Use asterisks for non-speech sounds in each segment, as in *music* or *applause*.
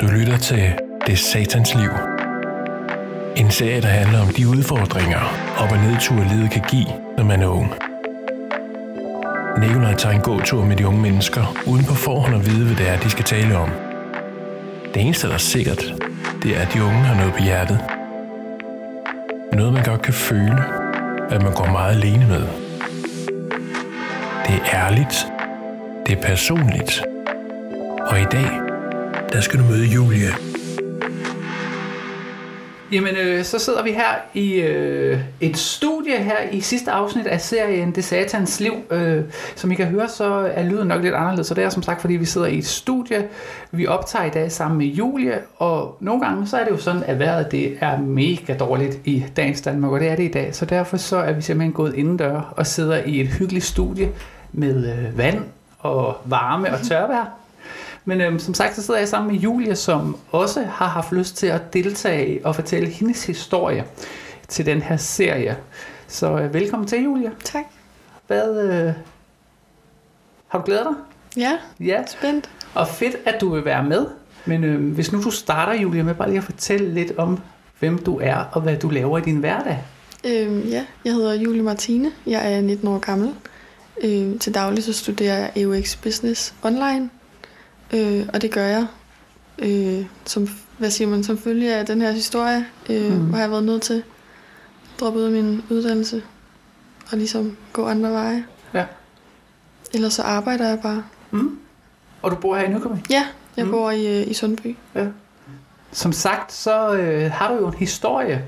Du lytter til Det Satans Liv. En serie, der handler om de udfordringer, op- og nedture livet kan give, når man er ung. Nikolaj tager en gåtur med de unge mennesker, uden på forhånd at vide, hvad det er, de skal tale om. Det eneste, der er sikkert, det er, at de unge har noget på hjertet. Noget, man godt kan føle, at man går meget alene med. Det er ærligt. Det er personligt. Og i dag, der skal du møde Julie. Jamen, øh, så sidder vi her i øh, et studie her i sidste afsnit af serien Det Satans Liv. Øh, som I kan høre, så er lyden nok lidt anderledes, så det er som sagt, fordi vi sidder i et studie. Vi optager i dag sammen med Julie, og nogle gange så er det jo sådan, at vejret det er mega dårligt i dagens Danmark, og det er det i dag. Så derfor så er vi simpelthen gået indendør og sidder i et hyggeligt studie med øh, vand og varme og tørvejr. Men øhm, som sagt, så sidder jeg sammen med Julia, som også har haft lyst til at deltage og fortælle hendes historie til den her serie. Så øh, velkommen til, Julia. Tak. Hvad, øh, har du glædet dig? Ja, Ja, spændt. og fedt, at du vil være med. Men øh, hvis nu du starter, Julia, med bare lige at fortælle lidt om, hvem du er og hvad du laver i din hverdag. Øhm, ja, jeg hedder Julie Martine. Jeg er 19 år gammel. Øhm, til daglig så studerer jeg EUX Business online. Øh, og det gør jeg, øh, som, hvad siger man, som følge af den her historie, øh, mm. hvor jeg har været nødt til at droppe ud af min uddannelse og ligesom gå andre veje. Ja. Ellers så arbejder jeg bare. Mm. Og du bor her i Nykøbing. Ja, jeg Mm. bor i, øh, i Sundby. Som sagt, så øh, har du jo en historie.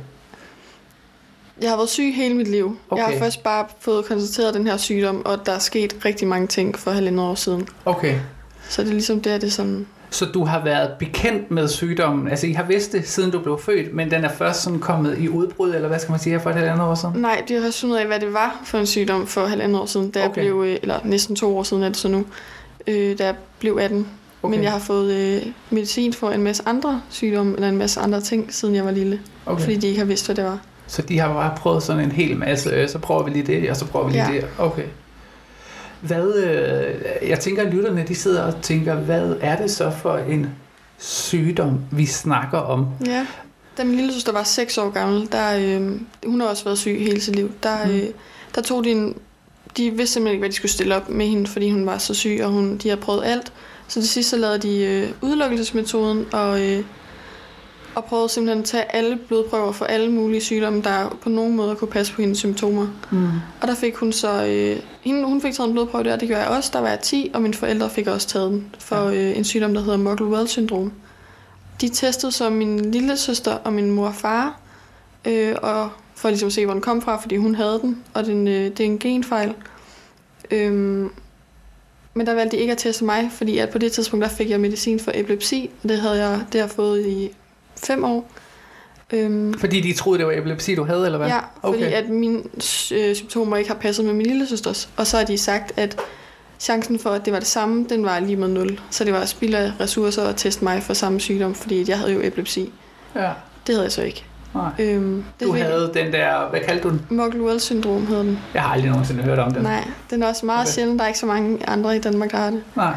Jeg har været syg hele mit liv. Okay. Jeg har først bare fået konstateret den her sygdom, og der er sket rigtig mange ting for halvandet år siden. Okay. Så det er ligesom der, det sådan... Så du har været bekendt med sygdommen, altså I har vidst det, siden du blev født, men den er først sådan kommet i udbrud, eller hvad skal man sige, her for et halvandet år siden? Nej, de har fundet ud af, hvad det var for en sygdom for halvandet år siden, da jeg Okay. blev... øh, Eller næsten to år siden er det så nu, øh, da jeg blev 18. Okay. Men jeg har fået øh, medicin for en masse andre sygdomme, eller en masse andre ting, siden jeg var lille. Okay. Fordi de ikke har vidst, hvad det var. Så de har bare prøvet sådan en hel masse, øh, så prøver vi lige det, og så prøver vi lige Ja. det. Okay. Hvad, øh, jeg tænker, at lytterne de sidder og tænker, hvad er det så for en sygdom, vi snakker om? Ja. Da min lille søster var 6 år gammel, der, øh, hun har også været syg hele sit liv, der, Mm. øh, der tog de en... De vidste simpelthen ikke, hvad de skulle stille op med hende, fordi hun var så syg, og hun, de havde prøvet alt. Så til sidst så lavede de øh, udelukkelsesmetoden, og, øh, og prøvede simpelthen at tage alle blodprøver for alle mulige sygdomme, der på nogen måde kunne passe på hendes symptomer. Mm. Og der fik hun så... Øh, hende, hun fik taget en blodprøve der, det gjorde jeg også. Der var jeg 10, og mine forældre fik også taget den for øh, en sygdom, der hedder Muggle-Well-syndrom. De testede så min lille søster og min mor og far, øh, og for ligesom at se, hvor den kom fra, fordi hun havde den, og den, øh, det er en genfejl. Øhm, men der valgte de ikke at teste mig, fordi at på det tidspunkt, der fik jeg medicin for epilepsi, og det havde jeg, det har jeg fået i fem år. Øhm, Fordi de troede, det var epilepsi, du havde, eller hvad? Ja, fordi Okay. at mine øh, symptomer ikke har passet med min lille søsters. Og så har de sagt, at chancen for, at det var det samme, den var lige med 0. Så det var spild af ressourcer at teste mig for samme sygdom, fordi jeg havde jo epilepsi. Ja. Det havde jeg så ikke. Nej. Øhm, det Du havde den der, hvad kaldte du den? Muggle-Well-syndrom hedder den. Jeg har aldrig nogensinde hørt om den. Nej, den er også meget okay. sjældent. Der er ikke så mange andre i Danmark, der har det. Nej.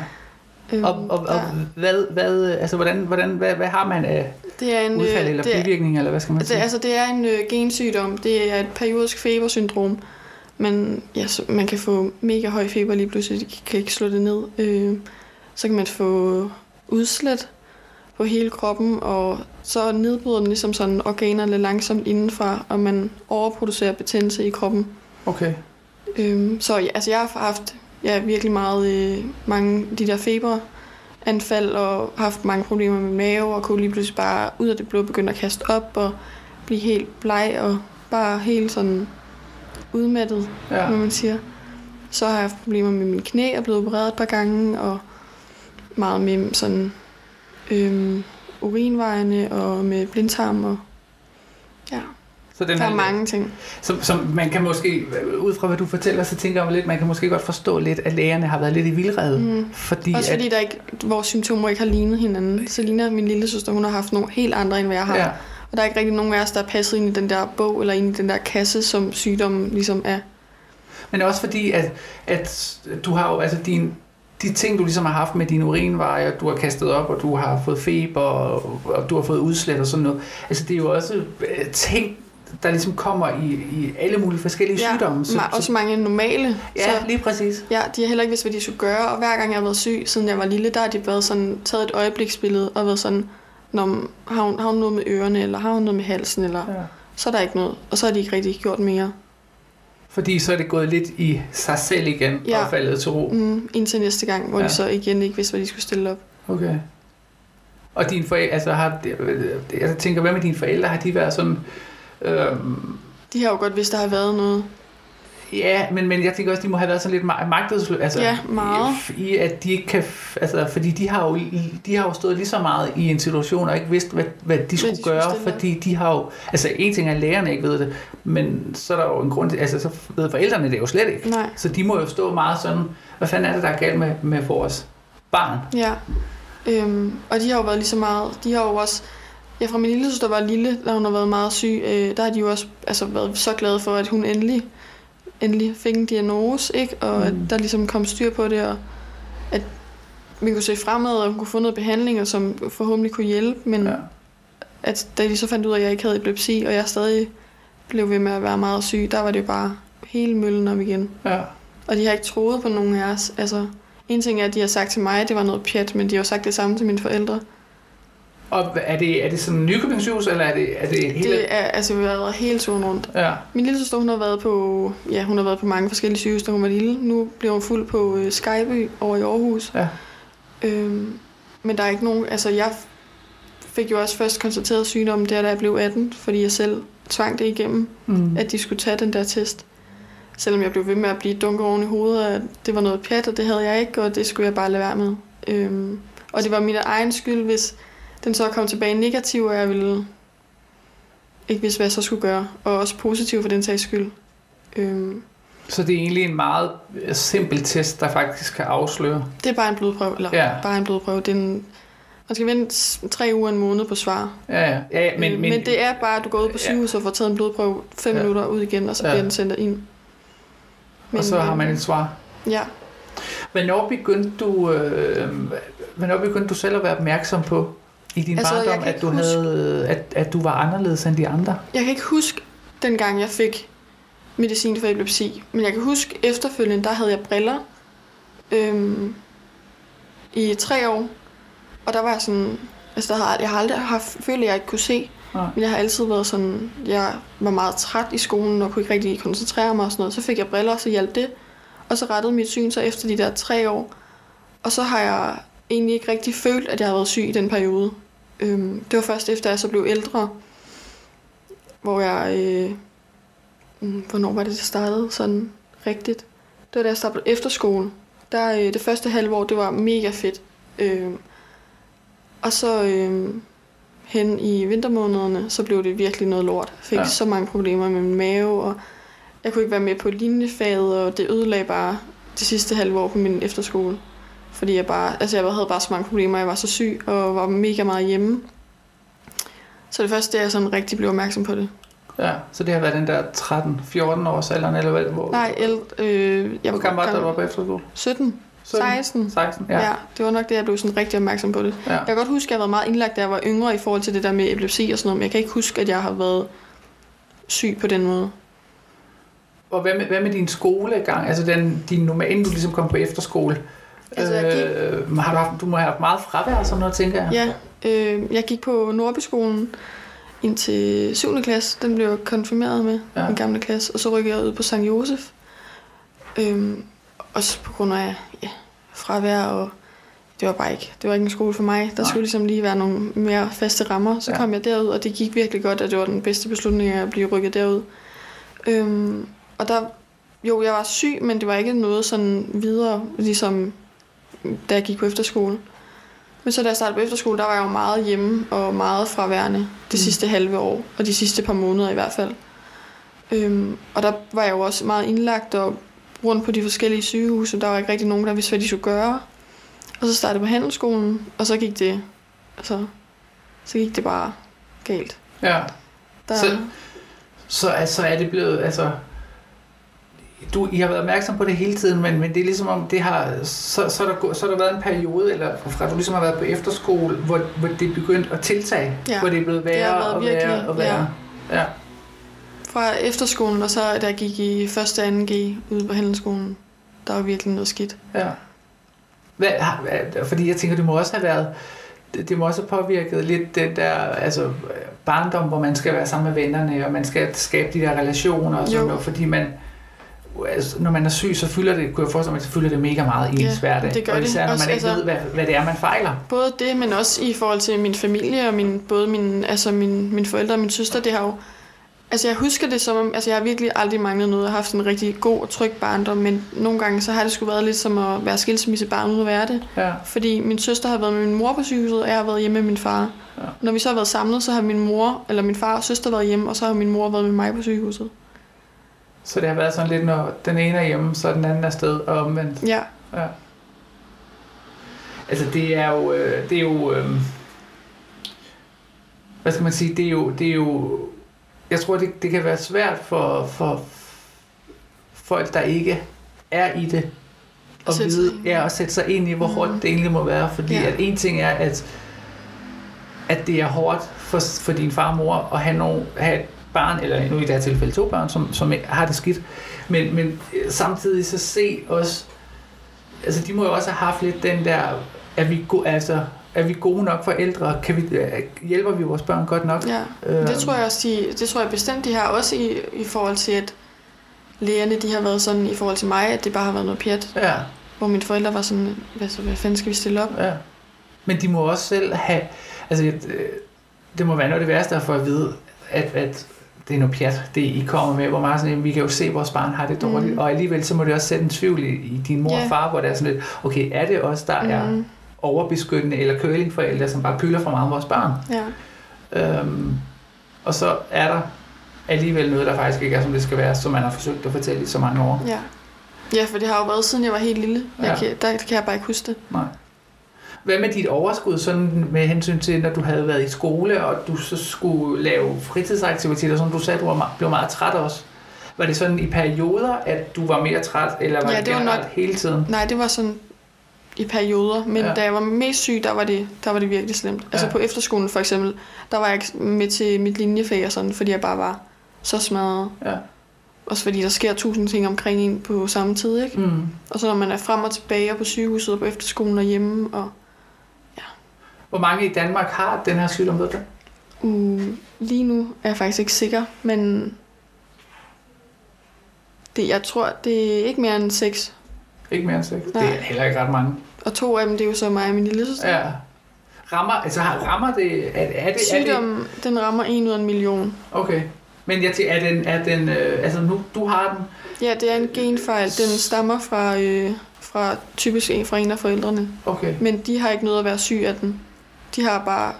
Øhm, Og, og, og hvad, hvad, altså, hvordan, hvordan, hvad, hvad har man af det er en, udfald øh, eller det, er- bivirkninger, eller hvad skal man det, sige? altså, det er en øh, gensygdom. Det er et periodisk febersyndrom. Men ja, så man kan få mega høj feber lige pludselig. De kan ikke slå det ned. Øh, så kan man få udslæt på hele kroppen, og så nedbryder den ligesom sådan organerne langsomt indenfra, og man overproducerer betændelse i kroppen. Okay. Øhm, så ja, altså jeg har haft ja, virkelig meget øh, mange de der feberanfald og haft mange problemer med mave og kunne lige pludselig bare ud af det blå begynde at kaste op og blive helt bleg og bare helt sådan udmattet, Ja. ja. man siger. Så har jeg haft problemer med mine knæ og blevet opereret et par gange og meget med sådan øhm, urinvejene og med blindtarm og ja, Så den der er her- mange ting. Som, som man kan måske, ud fra hvad du fortæller, så tænker jeg lidt, man kan måske godt forstå lidt, at lægerne har været lidt i vildrede. Mm. Fordi, Også at, fordi der ikke, vores symptomer ikke har lignet hinanden. Selina, min lille søster, hun har haft nogle helt andre, end hvad jeg har. ja. Og der er ikke rigtig nogen af os, der er passet ind i den der bog, eller ind i den der kasse, som sygdommen ligesom er. men også fordi, at, at du har jo, altså din, de ting, du ligesom har haft med dine urinveje, du har kastet op, og du har fået feber, og, og du har fået udslæt og sådan noget. Altså det er jo også øh, ting, der ligesom kommer i, i alle mulige forskellige Ja, sygdomme. Så, også mange normale. ja, så, lige præcis. ja, de har heller ikke vidst, hvad de skulle gøre, og hver gang jeg har været syg, siden jeg var lille, der har de været sådan, taget et øjebliksbillede og været sådan, Når, har, hun, har hun noget med ørerne, eller har hun noget med halsen, eller Ja. så er der ikke noget. Og så har de ikke rigtig gjort mere. Fordi så er det gået lidt i sig selv igen, ja. Og faldet til ro. Mm, indtil næste gang, hvor ja. de så igen ikke vidste, hvad de skulle stille op. Okay. Og dine forældre, altså har, jeg tænker, hvad med dine forældre? Har de været sådan, øhm, De har jo godt vidst, der har været noget. ja, men, men jeg tænker også, de må have været sådan lidt ma- magtesløse, altså, Ja, meget. I, at de ikke kan, altså, fordi de har, jo, de har jo stået lige så meget i en situation, og ikke vidst, hvad, hvad de skulle skulle gøre, stille op. fordi de har jo, altså en ting er, at lærerne ikke ved det, men så er der jo en grund til, altså så ved forældrene det jo slet ikke. Nej, Så de må jo stå meget sådan, hvad fanden er det, der er galt med, med vores barn? ja. Øhm, og de har jo været lige så meget, de har jo også, ja fra min lille søster var lille, da hun har været meget syg, øh, der har de jo også altså, været så glade for, at hun endelig, endelig fik en diagnose, ikke? og mm. at der ligesom kom styr på det, og at vi kunne se fremad, og hun kunne få noget behandlinger, som forhåbentlig kunne hjælpe, men ja. at da de så fandt ud af, at jeg ikke havde epilepsi, og jeg stadig blev ved med at være meget syg, der var det jo bare hele møllen om igen. Ja. Og de har ikke troet på nogen af os. Altså, en ting er, at de har sagt til mig, at det var noget pjat, men de har jo sagt det samme til mine forældre. Og er det, er det sådan en Nykøbing sygehus, eller er det, er det hele? Det er, altså, vi har været hele turen rundt. Ja. Min lille søster, hun har været på, ja, hun har været på mange forskellige sygehus, da hun var lille. Nu bliver hun fuld på øh, Skyby over i Aarhus. Ja. Øhm, men der er ikke nogen, altså jeg fik jo også først konstateret sygdommen der, da jeg blev 18, fordi jeg selv tvang det igennem, Mm. at de skulle tage den der test. Selvom jeg blev ved med at blive dunket oven i hovedet, at det var noget pjat, og det havde jeg ikke, og det skulle jeg bare lade være med. Øhm, og det var min egen skyld, hvis den så kom tilbage negativ, og jeg ville ikke vidste, hvad jeg så skulle gøre. Og også positiv for den sags skyld. Øhm, Så det er egentlig en meget øh, simpel test, der faktisk kan afsløre. det er bare en blodprøve, eller Ja. ja. bare en blodprøve. Det er en, man skal vente tre uger en måned på svar. Ja, ja. ja, ja men, men, men, men det er bare, at du går ud på Ja. sygehuset og får taget en blodprøve fem Ja. ja. minutter ud igen, og så Ja. bliver den sendt ind. og så øh, har man et svar. Ja, Hvornår begyndte du, øh, hvornår begyndte du selv at være opmærksom på i din Altså, barndom, at du, huske- havde, at, at du var anderledes end de andre? jeg kan ikke huske dengang, jeg fik medicin for epilepsi. Men jeg kan huske efterfølgende, der havde jeg briller øhm, i tre år. Og der var jeg sådan... Altså, der har, jeg har aldrig haft, følt, at jeg ikke kunne se. Nej. Men jeg har altid været sådan... Jeg var meget træt i skolen og kunne ikke rigtig koncentrere mig og sådan noget. Så fik jeg briller, og så hjalp det. Og så rettede mit syn så efter de der tre år. Og så har jeg egentlig ikke rigtig følt, at jeg har været syg i den periode. Øhm, det var først efter, jeg så blev ældre, hvor jeg... Øh, mm, hvornår var det, det startede sådan rigtigt? Det var da jeg startede på efterskole. Der, øh, det første halve år, det var mega fedt. Øh, og så øh, hen i vintermånederne, så blev det virkelig noget lort. Jeg fik ja. så mange problemer med min mave, og jeg kunne ikke være med på linjefaget, og det ødelagde bare det sidste halve år på min efterskole. Fordi jeg bare, altså jeg havde bare så mange problemer, jeg var så syg, og var mega meget hjemme. Så det første, det er jeg sådan rigtig blev opmærksom på det. Ja, så det har været den der 13-14 års alderen, eller hvad? Hvor, Nej, el, øh, jeg Hvor gammel var du, da du var på efterskole? 17, 17? 16. 16, Ja. ja. ja, det var nok det, jeg blev sådan rigtig opmærksom på det. ja. Jeg kan godt huske, at jeg har været meget indlagt, da jeg var yngre i forhold til det der med epilepsi og sådan noget, men jeg kan ikke huske, at jeg har været syg på den måde. Og hvad med, hvad med din skolegang? Altså den, din normale, inden du ligesom kom på efterskole. Altså, jeg gik- øh, har du, haft, du må have haft meget fravær og sådan noget, tænker jeg. Ja, øh, jeg gik på Nordbyskolen indtil 7. klasse. Den blev jeg konfirmeret med, Ja. den gamle klasse. Og så rykkede jeg ud på St. Josef. Øhm, også på grund af ja, fravær, og det var bare ikke, det var ikke en skole for mig. Der Nej. skulle ligesom lige være nogle mere faste rammer. Så ja. kom jeg derud, og det gik virkelig godt, at det var den bedste beslutning at blive rykket derud. Øhm, og der, jo, jeg var syg, men det var ikke noget sådan videre, ligesom da jeg gik på efterskole. Men så da jeg startede på efterskole, der var jeg jo meget hjemme og meget fraværende det Mm. sidste halve år, og de sidste par måneder i hvert fald. Øhm, og der var jeg jo også meget indlagt og rundt på de forskellige sygehuse. Der var ikke rigtig nogen, der vidste, hvad de skulle gøre. Og så startede jeg på handelsskolen, og så gik det, altså, så gik det bare galt. ja. Der, Så- Så altså er det blevet, altså... du, I har været opmærksom på det hele tiden, men, men det er ligesom om, det har, så, så, er der, så der været en periode, eller fra du ligesom har været på efterskole, hvor, hvor det er begyndt at tiltage, Ja. hvor det er blevet værre og værre og værre. Ja. ja. Fra efterskolen, og så da jeg gik i 1. og 2. G ude på handelsskolen, der var virkelig noget skidt. ja. Hvad, fordi jeg tænker, det må også have været, det, må også have påvirket lidt den der altså, barndom, hvor man skal være sammen med vennerne, og man skal skabe de der relationer og sådan Jo. noget, fordi man, altså, når man er syg, så fylder det, kunne jeg forestille mig, så fylder det mega meget i Ja, ens hverdag. det gør og det. især når Også, man ikke altså- ved, hvad, hvad det er, man fejler. Både det, men også i forhold til min familie og min, både min, altså min, mine forældre og min søster, det har jo... Altså jeg husker det som om, altså jeg har virkelig aldrig manglet noget. Jeg har haft en rigtig god og tryg barndom, men nogle gange så har det sgu været lidt som at være skilsmissebarn uden at være det. Ja. Fordi min søster har været med min mor på sygehuset, og jeg har været hjemme med min far. Ja. Når vi så har været samlet, så har min mor, eller min far og søster været hjemme, og så har min mor været med mig på sygehuset. Så det har været sådan lidt, når den ene er hjemme, så den anden er sted, og omvendt. Ja, Ja. Altså det er jo, øh, det er jo, øh, hvad skal man sige, det er jo, det er jo, jeg tror det, det kan være svært for, for folk, der ikke er i det, At at vide, ja, at sætte sig ind i, hvor Mhm. hårdt det egentlig må være, fordi Ja. at en ting er, at, at det er hårdt for, for din far og mor at have, nogle, have barn, eller nu i det her tilfælde to børn, som, som har det skidt, men, men øh, samtidig så se også, altså de må jo også have haft lidt den der, er vi, go, altså, er vi gode nok forældre? Kan vi, øh, hjælper vi vores børn godt nok? ja. Øh, Det tror jeg også, de, det tror jeg bestemt, de har også i, i forhold til, at lægerne, de har været sådan i forhold til mig, at det bare har været noget pjat. Ja, Hvor mine forældre var sådan, hvad, så, hvad fanden skal vi stille op? ja. Men de må også selv have, altså øh, det må være noget af det værste at få at vide, at, at det er noget pjat, det I kommer med, hvor meget sådan, vi kan jo se, at vores barn har det dårligt, Mm. og alligevel så må det også sætte en tvivl i, i din mor Ja. og far, hvor det er sådan lidt, okay, er det os, der er Mhm. overbeskyttende eller curlingforældre, som bare pylder for meget om vores barn? Ja. Øhm, og så er der alligevel noget, der faktisk ikke er, som det skal være, som man har forsøgt at fortælle i så mange år. Ja. Ja, for det har jo været siden jeg var helt lille. Jeg Ja. kan, der kan jeg bare ikke huske det. Nej. Hvad med dit overskud, sådan med hensyn til, når du havde været i skole, og du så skulle lave fritidsaktiviteter, som du sagde, du var meget, blev meget træt også? Var det sådan i perioder, at du var mere træt, eller var Ja, det, det var nok- hele tiden? Nej, det var sådan i perioder. Men Ja. da jeg var mest syg, der var det, der var det virkelig slemt. Altså Ja. på efterskolen for eksempel, der var jeg ikke med til mit linjefag og sådan, fordi jeg bare var så smadret. Ja. Også fordi der sker tusind ting omkring en på samme tid, ikke? Mm. Og så når man er frem og tilbage og på sygehuset og på efterskolen og hjemme, og Hvor mange i Danmark har den her sygdom, ved du? uh, lige nu er jeg faktisk ikke sikker, men det, jeg tror, det er ikke mere end seks. Ikke mere end seks. Det er heller ikke ret mange. Og to af dem, det er jo så mig og min lille søster. Ja. Rammer, altså rammer det, er, er det, er det, Sygdommen, den rammer en ud af en million. okay. Men jeg tænker, er den, er den øh, altså nu, du har den, Ja, det er en genfejl. Den stammer fra, øh, fra typisk en fra en af forældrene. okay. Men de har ikke noget at være syg af den. De har bare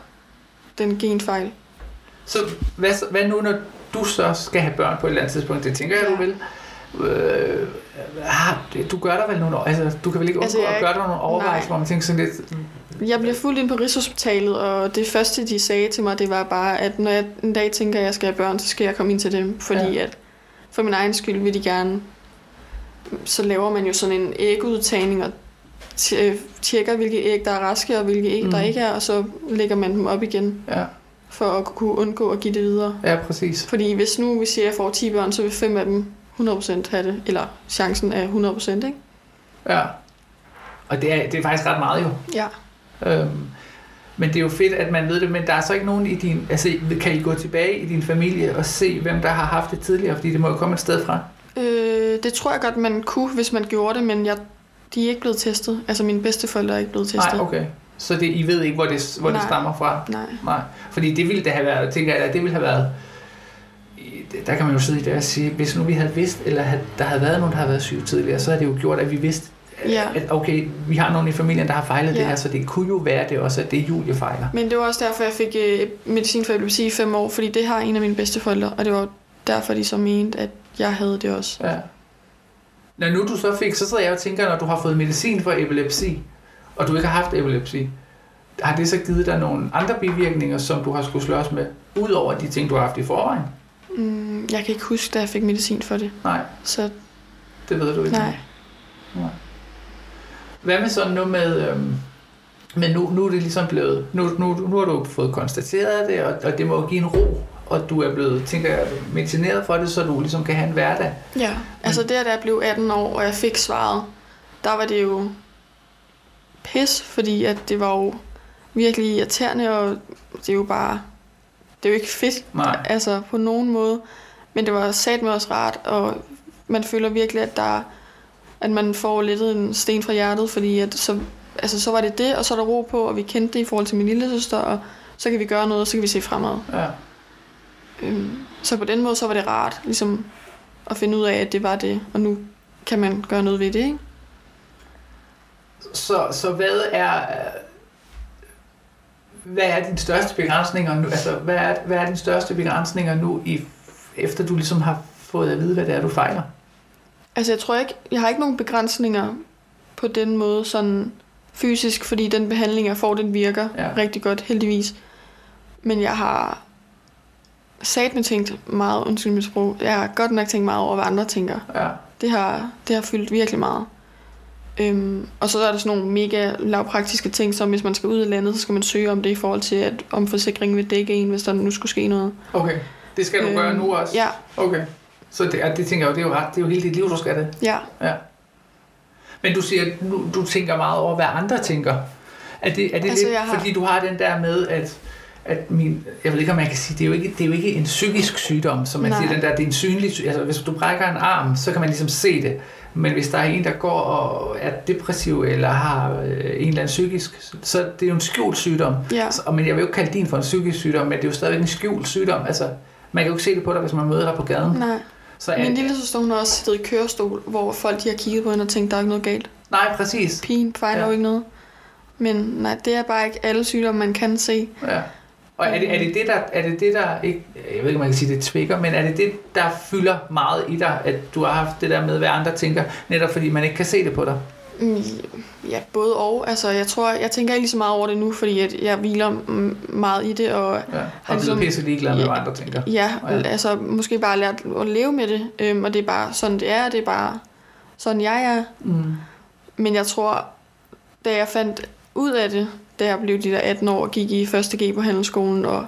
den genfejl. Så hvad, hvad nu, når du så skal have børn på et eller andet tidspunkt? Det tænker jeg, du Ja. vil. Øh, du gør der vel nogle altså du kan vel ikke undgå Altså, altså, jeg at gøre dig nogle overvejelser, hvor man tænker sådan lidt, Jeg bliver fuldt ind på Rigshospitalet, og det første, de sagde til mig, det var bare, at når jeg en dag tænker, at jeg skal have børn, så skal jeg komme ind til dem. Fordi Ja. at for min egen skyld vil de gerne... Så laver man jo sådan en ægudtagning og tjekker, hvilke æg, der er raske, og hvilke æg, mm. der ikke er, og så lægger man dem op igen, ja, for at kunne undgå at give det videre. ja præcis. Fordi hvis nu vi siger, at jeg får 10 børn, så vil fem af dem 100% have det. Eller chancen er 100%, ikke? Ja. Og det er, det er faktisk ret meget jo. Ja. Øhm, men det er jo fedt, at man ved det, men der er så ikke nogen i din, altså kan I gå tilbage i din familie og se, hvem der har haft det tidligere, fordi det må jo komme et sted fra. Øh, det tror jeg godt, man kunne, hvis man gjorde det, men jeg, de er ikke blevet testet. Altså mine bedsteforældre er ikke blevet testet. Nej, okay. Så det, I ved ikke, hvor det, hvor det Nej. stammer fra? Nej. Nej, fordi det ville det have været, tænker jeg, at det ville have været, der kan man jo sidde i det og sige, hvis nu vi havde vidst, eller had, der havde været nogen, der havde været syg tidligere, så havde det jo gjort, at vi vidste, Ja. at okay, vi har nogen i familien, der har fejlet ja. det her, så det kunne jo være det også, at det er Julie fejler. Men det var også derfor, jeg fik øh, medicin for epilepsi i fem år, fordi det har en af mine bedsteforældre, og det var derfor, de så mente, at jeg havde det også. Ja. Når nu du så fik, så sidder jeg og tænker, når du har fået medicin for epilepsi, og du ikke har haft epilepsi, har det så givet dig nogle andre bivirkninger, som du har skulle slås med, udover de ting, du har haft i forvejen? Mm, jeg kan ikke huske, da jeg fik medicin for det. Nej. Så Det ved du ikke? Nej. Nej. Hvad med sådan noget med... Øhm, men nu, nu er det ligesom blevet... Nu, nu, nu har du fået konstateret det, og, og det må jo give en ro, og du er blevet, tænker jeg, medicineret for det, så du ligesom kan have en hverdag. Ja, altså der, da jeg blev 18 år, og jeg fik svaret, der var det jo pis, fordi at det var jo virkelig irriterende, og det er jo bare, det er jo ikke fedt, Nej. altså på nogen måde. Men det var sat med også rart, og man føler virkelig, at der at man får lidt en sten fra hjertet, fordi at så, altså, så var det det, og så er der ro på, og vi kendte det i forhold til min lille søster, og så kan vi gøre noget, og så kan vi se fremad. Ja. Øhm, så på den måde, så var det rart ligesom at finde ud af, at det var det, og nu kan man gøre noget ved det, ikke? Så, så hvad er... Hvad er dine største begrænsninger nu? Altså, hvad er, hvad er dine største begrænsninger nu, i, efter du ligesom har fået at vide, hvad det er, du fejler? Altså, jeg tror ikke, jeg har ikke nogen begrænsninger på den måde, sådan fysisk, fordi den behandling, jeg får, den virker Ja. ja. rigtig godt, heldigvis. Men jeg har sat med tænkt meget, undskyld mit sprog, jeg har godt nok tænkt meget over, hvad andre tænker. Ja. Det har, det har fyldt virkelig meget. Øhm, og så er der sådan nogle mega lavpraktiske ting, som hvis man skal ud i landet, så skal man søge om det i forhold til, at om forsikringen vil dække en, hvis der nu skulle ske noget. Okay. Det skal du Øhm, gøre nu også? Ja, Okay. Så det, det tænker jeg jo, det er jo ret, det er jo hele dit liv, du skal det. ja. Ja. Men du siger, at nu, du tænker meget over, hvad andre tænker. Er det, er det Altså, lidt, har- fordi du har den der med, at, at min, jeg ved ikke, om man kan sige, det er jo ikke, det er jo ikke en psykisk sygdom, som man Nej. siger, den der, det er en synlig sy- altså hvis du brækker en arm, så kan man ligesom se det. Men hvis der er en, der går og er depressiv, eller har øh, en eller anden psykisk, så det er jo en skjult sygdom. ja. Så, men jeg vil jo ikke kalde din for en psykisk sygdom, men det er jo stadigvæk en skjult sygdom. Altså, man kan jo ikke se det på dig, hvis man møder dig på gaden. Nej. Så er, Min lille søster, hun har også siddet i kørestol, hvor folk de har kigget på hende og tænkt, der er ikke noget galt. Nej, præcis. Pigen fejler ja. jo ikke noget. Men nej, det er bare ikke alle sygdomme, man kan se. Ja. Og er det, er det det, der, er det det, der ikke, jeg ved ikke, om man kan sige, det tvikker, men er det det, der fylder meget i dig, at du har haft det der med, hvad andre tænker, netop fordi man ikke kan se det på dig? Mm, Ja, både og. Altså, jeg tror, jeg tænker ikke lige så meget over det nu, fordi at jeg hviler meget i det, og Ja. Og Har ligesom- pisse ligeglad med, hvad Ja. andre tænker. ja, Ja. ja. altså måske bare lært at leve med det. Øhm, og det er bare sådan, det er. Det er bare sådan, jeg er. Mm. Men jeg tror, da jeg fandt ud af det, da jeg blev de der 18 år og gik i 1. G på handelsskolen, og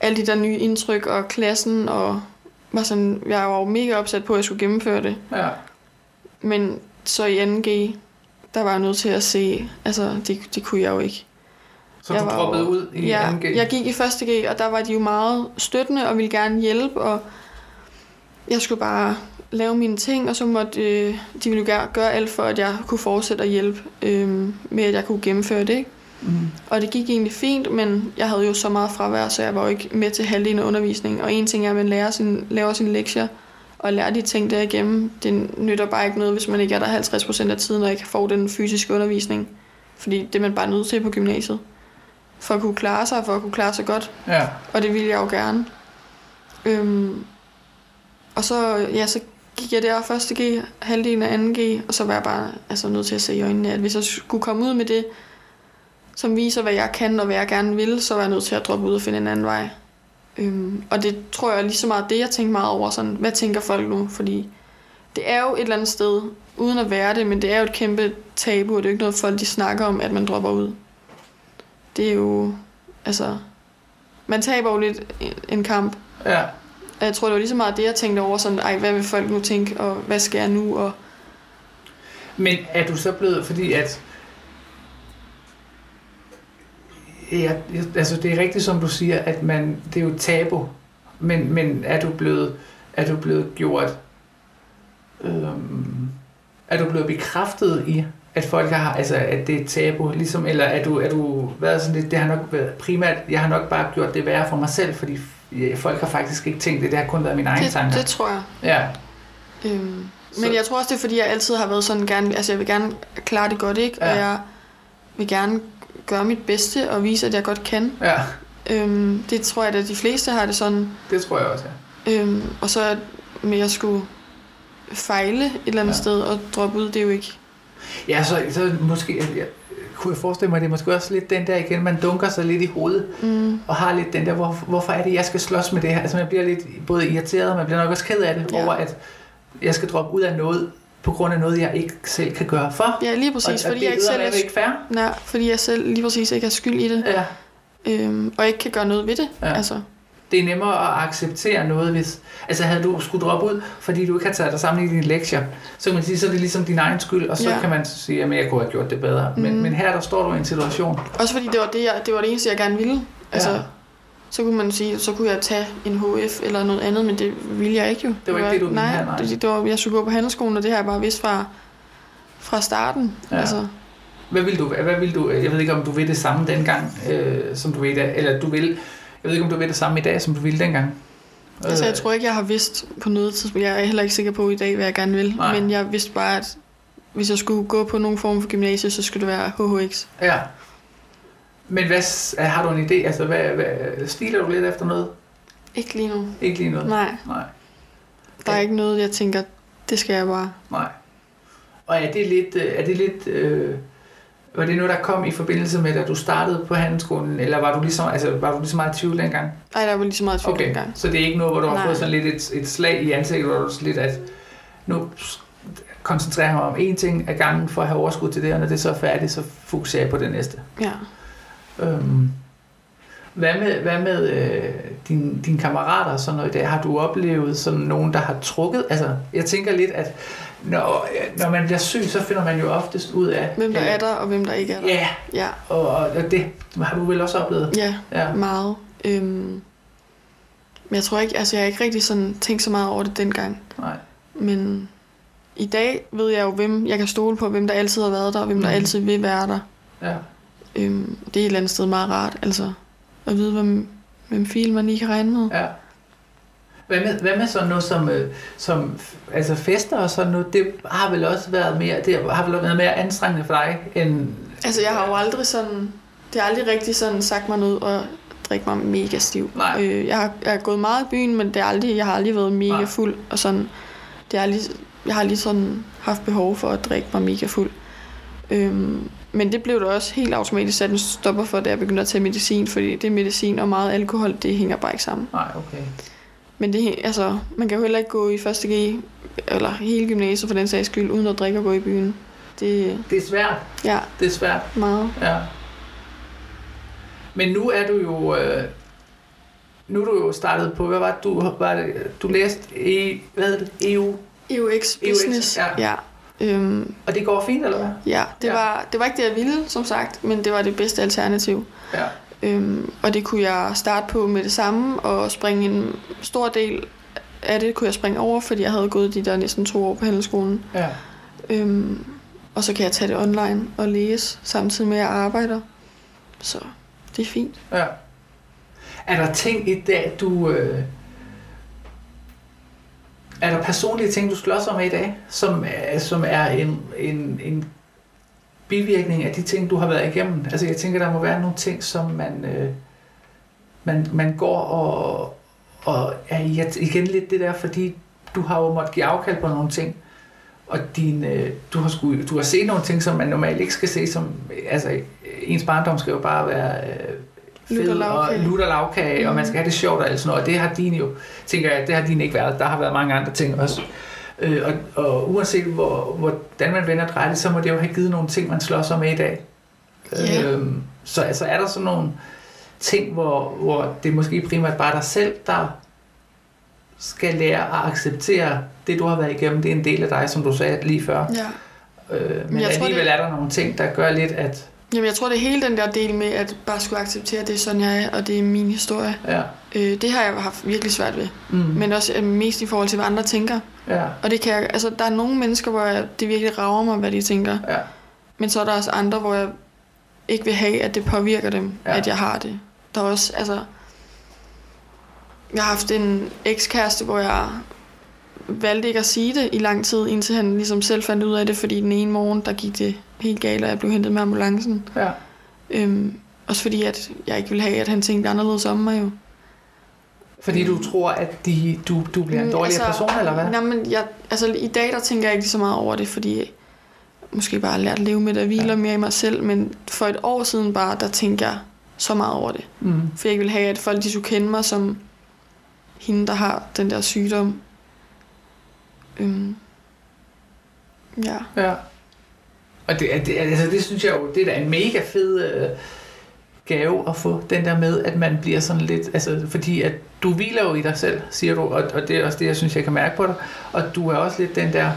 alle de der nye indtryk og klassen, og var sådan, jeg var jo mega opsat på, at jeg skulle gennemføre det. Ja. Men så i 2. G, der var jeg nødt til at se, altså det, det kunne jeg jo ikke. Så Jeg du droppede jo- ud i ja, 2G? jeg gik i 1. G, og der var de jo meget støttende og ville gerne hjælpe, og jeg skulle bare lave mine ting, og så måtte øh, de ville jo gerne gøre alt for, at jeg kunne fortsætte at hjælpe øh, med, at jeg kunne gennemføre det. Ikke? Mm. Og det gik egentlig fint, men jeg havde jo så meget fravær, så jeg var jo ikke med til halvdelen af undervisningen. Og en ting er, at man lærer sin, laver sine lektier og lærer de ting der igennem. Det nytter bare ikke noget, hvis man ikke er der 50% af tiden og ikke får den fysiske undervisning. Fordi det er man bare nødt til på gymnasiet. For at kunne klare sig, for at kunne klare sig godt. Ja. Og det ville jeg jo gerne. Øhm, og så, ja, så gik jeg der første G, halvdelen af 2. G, og så var jeg bare altså, nødt til at se i øjnene, at hvis jeg skulle komme ud med det, som viser, hvad jeg kan og hvad jeg gerne vil, så var jeg nødt til at droppe ud og finde en anden vej. Øhm, og det tror jeg lige så meget det, jeg tænker meget over, sådan, hvad tænker folk nu? Fordi det er jo et eller andet sted, uden at være det, men det er jo et kæmpe tabu, og det er jo ikke noget, folk de snakker om, at man dropper ud. Det er jo, altså, man taber jo lidt en- en kamp, ja. og jeg tror, det var lige så meget det, jeg tænkte over, sådan, ej, hvad vil folk nu tænke, og hvad skal jeg nu, og Men er du så blevet, fordi at... Ja, altså det er rigtigt, som du siger, at man, det er jo tabu. Men, men er du blevet, er du blevet gjort... Øhm, er du blevet bekræftet i, at folk har, altså at det er tabu, ligesom, eller er du, er du været sådan lidt, det har nok været primært, jeg har nok bare gjort det værre for mig selv, fordi folk har faktisk ikke tænkt det, det har kun været mine egne det, tanker. det tror jeg. Ja, Øhm, Så- men jeg tror også, det er, fordi jeg altid har været sådan gerne, altså jeg vil gerne klare det godt, ikke? Ja. Og jeg vil gerne gøre mit bedste og vise, at jeg godt kan. ja, Øhm, det tror jeg, at de fleste har det sådan. det tror jeg også, ja. Øhm, og så med at skulle fejle et eller andet Ja. ja. sted og droppe ud, det er jo ikke... Ja, så, så måske, jeg, jeg, kunne jeg forestille mig, at det er måske også lidt den der igen, man dunker sig lidt i hovedet, Mm, og har lidt den der, hvor, hvorfor er det, jeg skal slås med det her? Altså man bliver lidt både irriteret, og man bliver nok også ked af det, ja. Ja. over at, jeg skal droppe ud af noget, på grund af noget, jeg ikke selv kan gøre for. Ja, lige præcis, og, fordi og jeg ikke selv er ikke fair. nej, fordi jeg selv lige præcis ikke er skyld i det, Ja. øhm, og ikke kan gøre noget ved det. Ja. Altså, Det er nemmere at acceptere noget, hvis... Altså havde du skulle droppe ud, fordi du ikke har taget dig sammen i dine lektier, så kan man sige, så er det ligesom din egen skyld, og så Ja. kan man sige, at jeg kunne have gjort det bedre. Men, Mhm. men her der står du i en situation. også fordi det var det, jeg, det var det eneste, jeg gerne ville. Altså, Ja. Så kunne man sige, så kunne jeg tage en HF eller noget andet, men det ville jeg ikke jo. Det var ikke det, du ville nej, have, nej. Det, det var, jeg skulle gå på handelsskolen, og det har jeg bare vidst fra, fra starten. Ja. Altså, Hvad vil du? Hvad vil du? Jeg ved ikke, om du vil det samme dengang, øh, som du vil i dag, eller du vil... Jeg ved ikke, om du vil det samme i dag, som du ville dengang. altså, jeg Øh, tror ikke, jeg har vidst på noget tidspunkt. Jeg er heller ikke sikker på i dag, hvad jeg gerne vil. Nej. Men jeg vidste bare, at hvis jeg skulle gå på nogen form for gymnasie, så skulle det være HHX. Ja. Men hvad, s- har du en idé? Altså, hvad, hvad, stiler du lidt efter noget? Ikke lige nu. Ikke lige noget? Nej, Nej. der er ikke noget, jeg tænker, det skal jeg bare. Nej. Og er det lidt, øh, er det lidt, øh, var det noget, der kom i forbindelse med, at du startede på handelsskolen, eller var du ligesom, altså, var du lige så meget i tvivl dengang? Ej, der var lige så meget tvivl Okay, dengang. så det er ikke noget, hvor du har Nej. fået sådan lidt et, et slag i ansigtet, hvor du sådan lidt, at nu koncentrerer jeg mig om én ting ad gangen for at have overskud til det, og når det så er færdigt, så fokuserer jeg på det næste. Ja. Øhm, hvad med, hvad med øh, dine din kammerater og sådan noget i dag? Har du oplevet sådan nogen, der har trukket? Altså, jeg tænker lidt, at når, når man bliver syg, så finder man jo oftest ud af... Hvem der øh, er der, og hvem der ikke er der. Ja, Ja, og, og det har du vel også oplevet? ja Ja. meget. Øhm, men jeg tror ikke, altså jeg har ikke rigtig sådan tænkt så meget over det dengang. Nej. Men i dag ved jeg jo, hvem jeg kan stole på, hvem der altid har været der, og hvem der Mhm. altid vil være der. Ja. Øhm, det er et eller andet sted meget rart, altså at vide, hvem, hvem fil man lige kan regne med. ja. Hvad med, hvad med sådan noget som, øh, som altså fester og sådan noget, det har vel også været mere, det har vel været mere anstrengende for dig, end... Altså jeg har jo aldrig sådan, det har aldrig rigtig sådan sagt mig noget og drikke mig mega stiv. Nej. Øh, jeg, har, jeg har gået meget i byen, men det er aldrig, jeg har aldrig været mega Nej. fuld og sådan. Det er aldrig, jeg har aldrig sådan haft behov for at drikke mig mega fuld. Øhm, men det blev der også helt automatisk sat en stopper for, da jeg begyndte at tage medicin, fordi det medicin og meget alkohol, det hænger bare ikke sammen. Nej, okay. Men det, altså, man kan jo heller ikke gå i 1. G, eller hele gymnasiet for den sags skyld, uden at drikke og gå i byen. Det, Det er svært. ja, Det er svært. meget. Ja. Men nu er du jo... Øh, nu er du jo startet på, hvad var det, du, var det, du læste i, hvad hedder det, EU, EUX Business. ja. ja. Øhm, og det går fint, eller hvad? ja, det, Ja. Var, det var ikke det, jeg ville, som sagt, men det var det bedste alternativ. Ja. Øhm, og det kunne jeg starte på med det samme, og springe en stor del af det kunne jeg springe over, fordi jeg havde gået de der næsten to år på handelsskolen. Ja. Øhm, og så kan jeg tage det online og læse, samtidig med at jeg arbejder. Så det er fint. ja. Er der ting i dag, du... Øh, er der personlige ting, du slås med i dag, som, er- som er en, en, en bivirkning af de ting, du har været igennem? Altså jeg tænker, der må være nogle ting, som man, øh, man, man går og, og er i, igen lidt det der, fordi du har jo måttet give afkald på nogle ting, og din, øh, du, har skulle, du har set nogle ting, som man normalt ikke skal se, som, altså ens barndom skal jo bare være øh, fed og lavkage. lutter lavkage, mm. og man Mhm. skal have det sjovt og alt sådan noget, og det har din jo, tænker jeg, det har din ikke været, der har været mange andre ting også. Øh, og, og uanset hvor, hvordan man vender det, så må det jo have givet nogle ting, man slås med i dag. Ja. Øhm, så altså, er der sådan nogle ting, hvor, hvor det er måske primært bare dig selv, der skal lære at acceptere det, du har været igennem. Det er en del af dig, som du sagde lige før. Ja. Øh, men jeg tror, alligevel det- er der nogle ting, der gør lidt, at Jamen, jeg tror, det er hele den der del med, at bare skulle acceptere, at det er sådan, jeg er, og det er min historie. ja, Øh, det har jeg haft virkelig svært ved. mm, Men også øh, mest i forhold til, hvad andre tænker. ja, Og det kan jeg, altså, der er nogle mennesker, hvor jeg, det virkelig rager mig, hvad de tænker. ja, Men så er der også andre, hvor jeg ikke vil have, at det påvirker dem, Ja. ja. at jeg har det. Der er også, altså... Jeg har haft en ekskæreste, hvor jeg valgte ikke at sige det i lang tid, indtil han ligesom selv fandt ud af det, fordi den ene morgen, der gik det helt galt, og jeg blev hentet med ambulancen. ja, Øhm, også fordi, at jeg ikke ville have, at han tænkte anderledes om mig jo. fordi du tror, at de, du, du bliver en Mm, dårligere altså, person, eller hvad? Nej, men jeg, altså, i dag der tænker jeg ikke så meget over det, fordi jeg måske bare har lært at leve med det og hviler Ja. mere i mig selv. Men for et år siden bare, der tænkte jeg så meget over det. Mm, For jeg ikke ville have, at folk de skulle kende mig som hende, der har den der sygdom. Øhm, ja. Ja. Og det, er- det, er- altså, det synes jeg jo, det er da en mega fed øh, gave at få, den der med, at man bliver sådan lidt, altså fordi at du hviler jo i dig selv, siger du, og, og det er også det, jeg synes, jeg kan mærke på dig, og du er også lidt den der,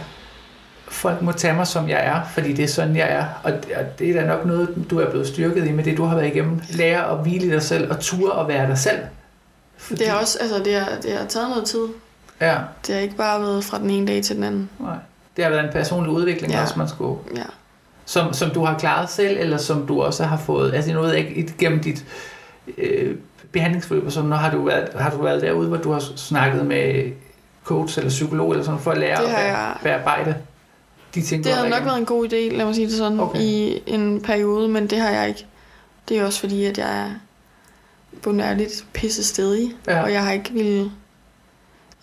folk må tage mig, som jeg er, fordi det er sådan, jeg er, og, og det er da nok noget, du er blevet styrket i med det, du har været igennem. Lære at hvile i dig selv, og ture at være dig selv. Fordi, Det har også, altså det har, det har taget noget tid. Ja, Det har ikke bare været fra den ene dag til den anden. nej. Det har været en personlig udvikling Ja. også, man skulle Ja. som, som du har klaret selv, eller som du også har fået, altså noget ikke gennem dit øh, behandlingsforløb, og sådan, når har du, været, har du været derude, hvor du har snakket med coach eller psykolog eller sådan, for at lære at jeg- bearbejde de ting, Det har havde nok været en god idé, lad mig sige det sådan, Okay. i en periode, men det har jeg ikke. Det er også fordi, at jeg er bunærligt pisse stedig, Ja. og jeg har ikke ville...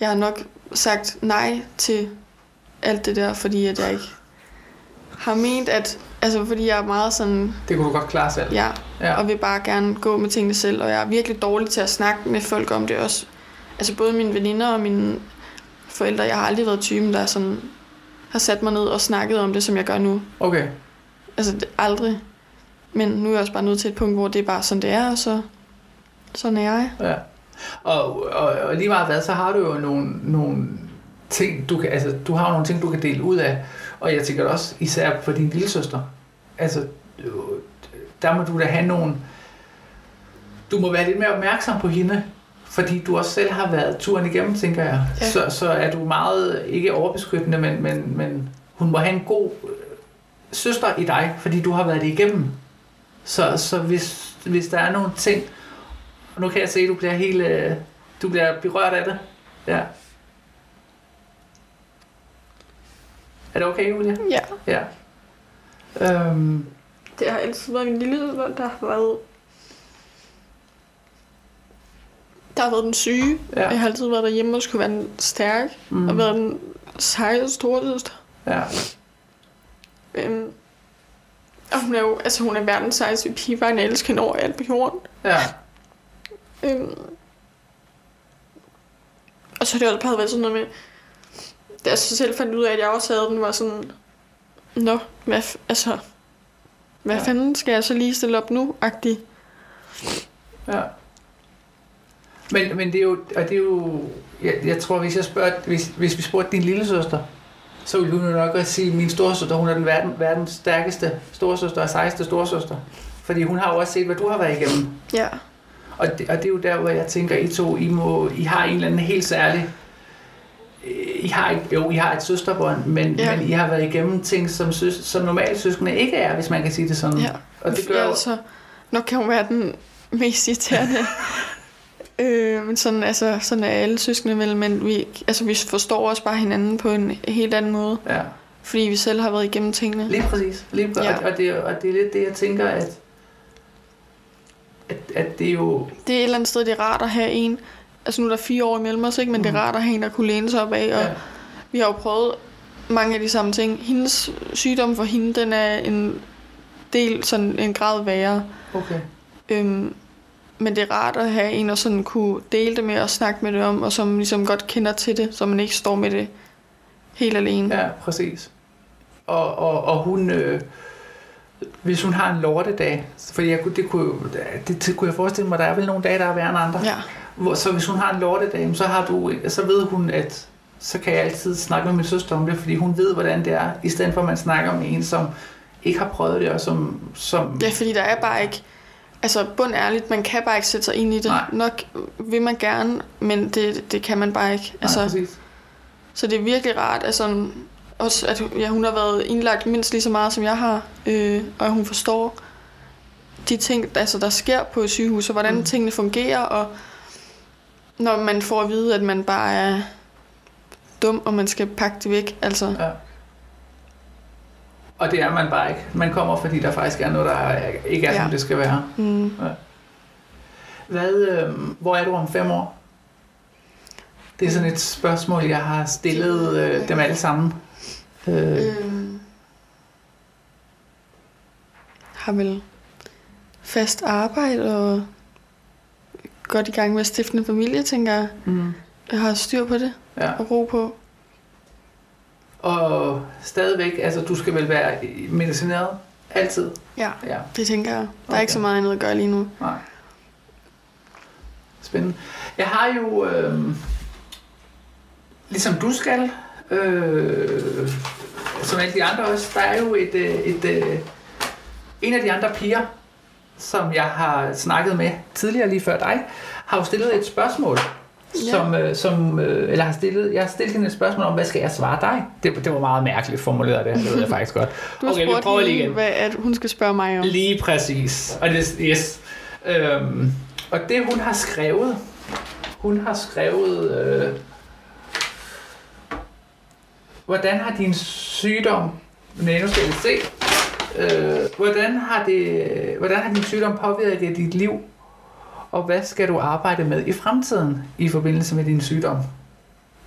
Jeg har nok sagt nej til alt det der, fordi at jeg ikke har ment, at... Altså, fordi jeg er meget sådan, Det kunne du godt klare selv. ja, Ja. og vil bare gerne gå med tingene selv, og jeg er virkelig dårlig til at snakke med folk om det også. Altså både mine veninder og mine forældre, jeg har aldrig været typen, der sådan har sat mig ned og snakket om det, som jeg gør nu. Okay. Altså det, aldrig. Men nu er jeg også bare nået til et punkt, hvor det er bare sådan, det er, og så sådan er jeg. Ja. Og, og, og lige meget hvad, så har du jo nogle, nogle ting, du kan, altså, du har jo nogle ting, du kan dele ud af. Og jeg tænker også især for din lille søster. Altså, øh, der må du da have nogle... Du må være lidt mere opmærksom på hende, fordi du også selv har været turen igennem, tænker jeg. Ja. Så, så er du meget, ikke overbeskyttende, men, men, men hun må have en god øh, søster i dig, fordi du har været det igennem. Så, så hvis, hvis der er nogle ting, og nu kan jeg se, at du bliver helt, øh, du bliver berørt af det. Ja. Er det okay, Julia? Ja. Ja. Øhm, Det har altid været min lille søster, der har været... Der har været den syge. ja. Jeg har altid været derhjemme og skulle være den stærk. Mm. Og været den seje storesøster. ja. Øhm, og hun er jo, altså hun er verdens sejeste pige, bare en elsker hende over alt på jorden. Ja. Øhm, og så har det også bare været sådan noget med, da jeg så selv fandt ud af, at jeg også havde den, var sådan, Nå, hvad, altså, hvad Ja. fanden skal jeg så lige stille op nu, agtig. Ja. Men, men det er jo, og det er jo jeg, jeg tror, hvis jeg spørger, hvis, hvis vi spurgte din lille søster, så ville hun jo nok også sige, at min storesøster, hun er den verden, verdens stærkeste storesøster og sejeste storesøster. Fordi hun har jo også set, hvad du har været igennem. Ja. Og det, og det er jo der, hvor jeg tænker, I to, I, må, I har en eller anden helt særlig... øh, I har, ikke- jo, I har et søsterbånd, men, ja. Men I har været igennem ting, som, søs, som normalt søskende ikke er, hvis man kan sige det sådan. ja. Og det gør ja, altså, nok kan hun være den mest irriterende. *laughs* øh, men sådan, altså, sådan er alle søskende vel, men vi, altså, vi forstår også bare hinanden på en helt anden måde, Ja. fordi vi selv har været igennem tingene. Lige præcis. Lige præcis. Ja. Og, det, og det er lidt det, jeg tænker, at, at, at det er jo... Det er et eller andet sted, det er rart at have en, altså nu er der fire år imellem os, ikke? men det Mhm. er rart at have en, der kunne læne sig op af, og Ja, vi har jo prøvet mange af de samme ting. Hendes sygdom for hende, den er en del, sådan en grad værre. okay. Øhm, men det er rart at have en, der sådan kunne dele det med og snakke med det om, og som ligesom godt kender til det, så man ikke står med det helt alene. Ja, præcis. Og, og, og hun... Øh, hvis hun har en lortedag, fordi jeg, det, kunne, det, det kunne jeg forestille mig, der er vel nogle dage, der er værre end andre. ja. Hvor, så hvis hun har en lortedag, så, har du, så ved hun, at så kan jeg altid snakke med min søster om det, fordi hun ved, hvordan det er, i stedet for at man snakker med en, som ikke har prøvet det, og som... som Ja, fordi der er bare ikke... Altså, bund ærligt, man kan bare ikke sætte sig ind i det. Nej. Nok vil man gerne, men det, det kan man bare ikke. altså, Nej, præcis. så det er virkelig rart, altså, også at ja, hun har været indlagt mindst lige så meget, som jeg har, øh, og hun forstår de ting, altså, der sker på et sygehus, og hvordan Mm. tingene fungerer, og når man får at vide, at man bare er dum, og man skal pakke det væk. Altså, Ja. Og det er man bare ikke. Man kommer, fordi der faktisk er noget, der er- ikke er, ja. som Ja. det skal være. mm, Hvad, øh, hvor er du om fem år? Det er sådan et spørgsmål, jeg har stillet øh, dem alle sammen. Øh, har vel fast arbejde, og godt i gang med at stifte en familie, tænker jeg. mm, Jeg har styr på det ja. og ro på. Og stadigvæk, altså du skal vel være medicineret altid? Ja, Ja, det tænker jeg. Der er Okay. ikke så meget andet at gøre lige nu. nej. Spændende. Jeg har jo, øh, ligesom du skal, øh, som alle de andre også, der er jo et, øh, et, øh, en af de andre piger, som jeg har snakket med tidligere lige før dig, har jo stillet et spørgsmål, Ja. som, øh, som øh, eller har stillet, jeg har stillet hende et spørgsmål om, hvad skal jeg svare dig? Det, det var meget mærkeligt formuleret, det, det ved jeg faktisk godt. Du har Okay, vi spurgt prøver lige igen. hvad at hun skal spørge mig om. Lige præcis. Og det, yes. Øhm, og det hun har skrevet, hun har skrevet, øh, hvordan har din sygdom, nej, nu skal vi se, øh, hvordan, har det, hvordan har din sygdom påvirket dit liv, og hvad skal du arbejde med i fremtiden i forbindelse med din sygdom?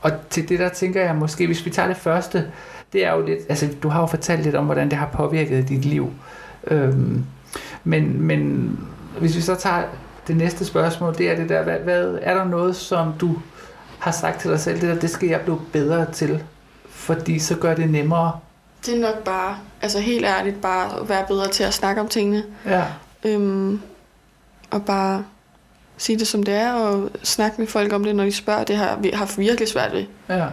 Og til det der tænker jeg måske, hvis vi tager det første, det er jo lidt, altså du har jo fortalt lidt om, hvordan det har påvirket dit liv. Øhm, men, men hvis vi så tager det næste spørgsmål, det er det der, hvad, hvad, er der noget, som du har sagt til dig selv, det der, det skal jeg blive bedre til, fordi så gør det nemmere. Det er nok bare, altså helt ærligt, bare at være bedre til at snakke om tingene. Ja, Øhm, og bare sige det som det er, og snakke med folk om det, når de spørger. Det har vi haft virkelig svært ved. ja.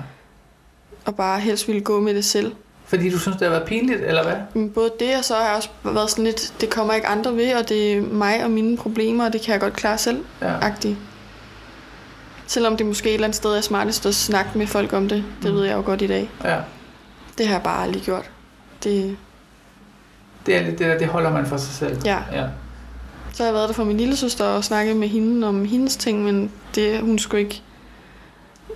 Og bare helst ville gå med det selv. Fordi du synes, det har været pinligt, eller hvad? Men både det, og så har jeg også været sådan lidt, det kommer ikke andre ved, og det er mig og mine problemer, og det kan jeg godt klare selv. Ja. Agtigt. Selvom det måske et eller andet sted er smartest at snakke med folk om det. Det Mm. ved jeg jo godt i dag. ja. Det har jeg bare aldrig gjort. Det, Det er lidt det der, det holder man for sig selv. ja. Ja. Så har jeg været der for min lille søster og snakket med hende om hendes ting, men det, hun skulle ikke...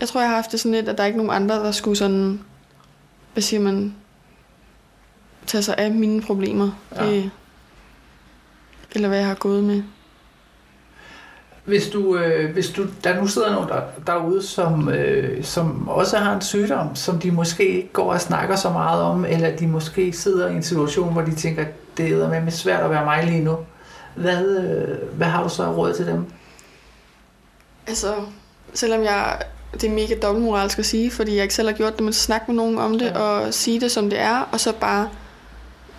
Jeg tror, jeg har haft det sådan lidt, at der er ikke nogen andre, der skulle sådan... Hvad siger man? Tage sig af mine problemer. Ja. Det, eller hvad jeg har gået med. Hvis du, øh, hvis du, der nu sidder nogen der, derude, som, øh, som også har en sygdom, som de måske ikke går og snakker så meget om, eller de måske sidder i en situation, hvor de tænker, det er med svært at være mig lige nu. Hvad, øh, hvad har du så råd til dem? Altså, selvom jeg... Det er mega dobbeltmoralsk at sige, fordi jeg ikke selv har gjort det, men snakke med nogen om det, ja. og sige det, som det er, og så bare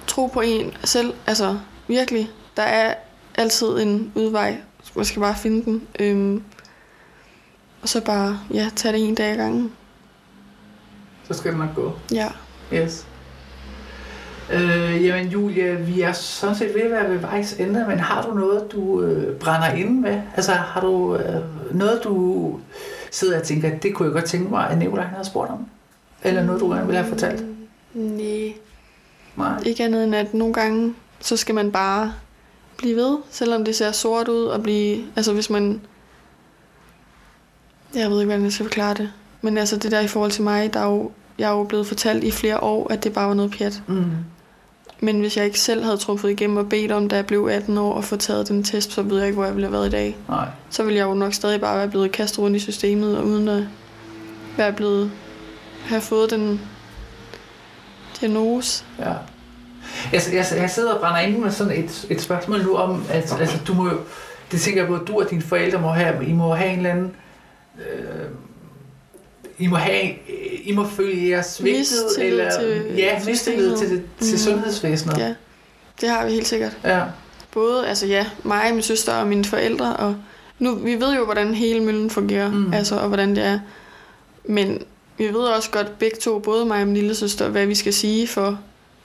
tro på en selv. Altså, virkelig. Der er altid en udvej. Man skal bare finde den. Øhm, og så bare, ja, tage det en dag ad gangen. Så skal det nok gå. Ja. Yes. Øh, jamen Julia, vi er sådan set ved at være ved vejs ende, men har du noget, du øh, brænder inde med? Altså har du øh, noget, du sidder og tænker, det kunne jeg godt tænke mig, at Nicolaj havde spurgt om? Eller noget, du gerne ville have fortalt? Nej. Nej. Ikke andet end, at nogle gange, så skal man bare blive ved, selvom det ser sort ud, og blive, altså hvis man, jeg ved ikke, hvordan jeg skal forklare det, men altså det der i forhold til mig, der er jo, jeg er jo blevet fortalt i flere år, at det bare var noget pjat. Mm. Men hvis jeg ikke selv havde truffet igennem og bedt om, da jeg blev 18 år og få taget den test, så ved jeg ikke, hvor jeg ville have været i dag. Nej. Så ville jeg jo nok stadig bare være blevet kastet rundt i systemet, og uden at være blevet, have fået den diagnose. Ja. Jeg, jeg, jeg sidder og brænder ind med sådan et, et spørgsmål nu om, at altså, du må det tænker jeg på, at du og dine forældre må have, I må have en eller anden, øh, I må have, I må føle jer svigtet, eller, til ja, mistillid til, det, til Mm. sundhedsvæsenet. Ja, det har vi helt sikkert. ja. Både, altså ja, mig, min søster og mine forældre, og nu, vi ved jo, hvordan hele møllen fungerer, mm. altså, og hvordan det er. Men vi ved også godt begge to, både mig og min lille søster, hvad vi skal sige for,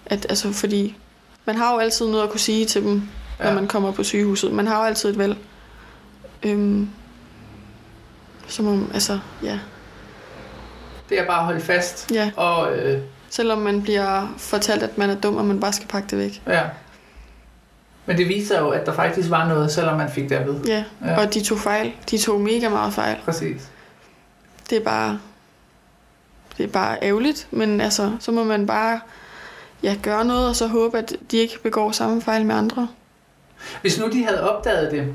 at, altså, fordi man har jo altid noget at kunne sige til dem, ja. Når man kommer på sygehuset. Man har jo altid et valg. Øhm, så må, altså, ja. Det er bare at holde fast. ja. Og øh, Selvom man bliver fortalt, at man er dum, og man bare skal pakke det væk. ja. Men det viser jo, at der faktisk var noget, selvom man fik det at vide. Ja, Ja. ja. og de tog fejl. De tog mega meget fejl. Præcis. det er bare det er bare ærgerligt, men altså, så må man bare ja, gøre noget, og så håbe, at de ikke begår samme fejl med andre. Hvis nu de havde opdaget det,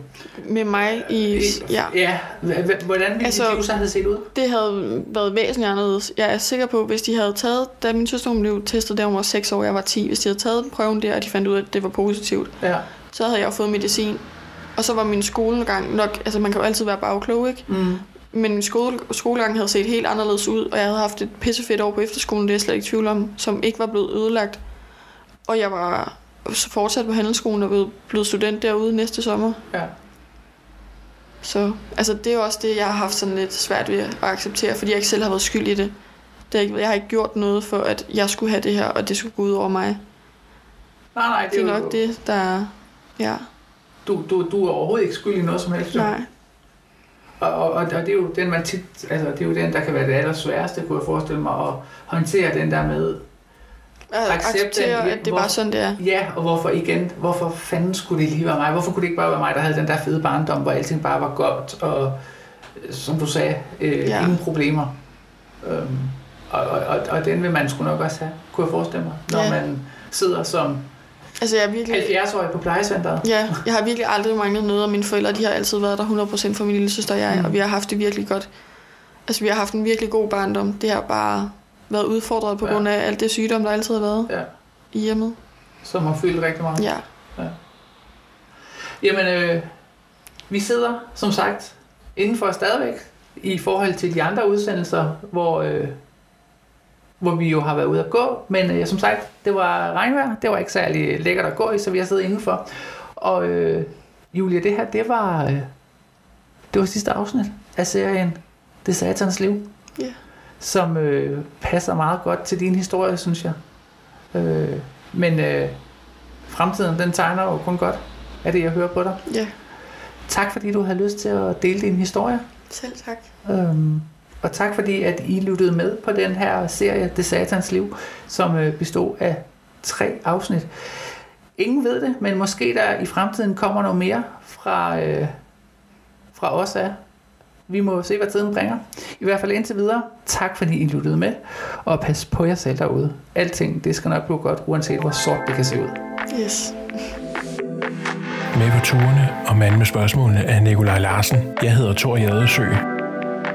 Med mig i... Ja, ja h- hvordan ville altså, dit liv så have set ud? det havde været væsentligt anderledes. Jeg er sikker på, hvis de havde taget, da min søster blev testet, da hun var 6 år, jeg var 10, hvis de havde taget prøven der, og de fandt ud af, at det var positivt, Ja. så havde jeg jo fået medicin. Og så var min skolegang nok, altså man kan jo altid være bagklog, ikke? Mm. Men min skole, skolegang havde set helt anderledes ud, og jeg havde haft et pissefedt år på efterskolen, det er jeg slet ikke tvivl om, som ikke var blevet ødelagt. Og jeg var så fortsat på handelsskolen og blevet, blevet student derude næste sommer. Ja. Så altså, det er også det, jeg har haft sådan lidt svært ved at acceptere, fordi jeg ikke selv har været skyld i det. det er ikke, jeg har ikke gjort noget for, at jeg skulle have det her, og det skulle gå ud over mig. Nej, nej, det, Det er jo- nok det, der er... Ja, Du, du, du er overhovedet ikke skyld i noget som helst. nej. Og, og, og, det er jo den, man tit, altså, det er jo den, der kan være det allersværeste, kunne jeg forestille mig, at håndtere den der med, acceptere, at det er bare sådan, det er. ja, og hvorfor igen, hvorfor fanden skulle det lige være mig? Hvorfor kunne det ikke bare være mig, der havde den der fede barndom, hvor alting bare var godt, og øh, som du sagde, øh, Ja. ja. ingen problemer. Øhm, og, og, og, og den vil man sgu nok også have, kunne jeg forestille mig, når Ja. man sidder som Altså, jeg er virkelig... 70-årig på plejecenteret. Ja, jeg har virkelig aldrig manglet noget, og mine forældre de har altid været der 100% for min lille søster og jeg, Mm. og vi har haft det virkelig godt. Altså, vi har haft en virkelig god barndom. Det har bare været udfordret på Ja. ja. grund af alt det sygdom, der altid har været Ja, i hjemmet. som har fyldt rigtig meget. Ja, Jamen, øh, vi sidder, som sagt, indenfor stadigvæk i forhold til de andre udsendelser, hvor, øh, hvor vi jo har været ude at gå. Men øh, som sagt, det var regnvejr. Det var ikke særlig lækkert at gå i, så vi har siddet indenfor. Og øh, Julia, det her, det var, øh, det var sidste afsnit af serien Det Satans Liv. Ja. Som øh, passer meget godt til din historie, synes jeg. Øh, men øh, fremtiden, den tegner jo kun godt, er det, jeg hører på dig. ja. Tak fordi du har lyst til at dele din historie. Selv tak. Øhm, og tak fordi, at I lyttede med på den her serie, Det Satans Liv, som øh, bestod af tre afsnit. Ingen ved det, men måske der i fremtiden kommer noget mere fra, øh, fra os af. Vi må se, hvad tiden bringer. I hvert fald indtil videre. Tak fordi I lyttede med. Og pas på jer selv derude. Alting, det skal nok blive godt, uanset hvor sort det kan se ud. Yes. Med på turene og mand med spørgsmålene er Nikolaj Larsen. Jeg hedder Thor Jadesø.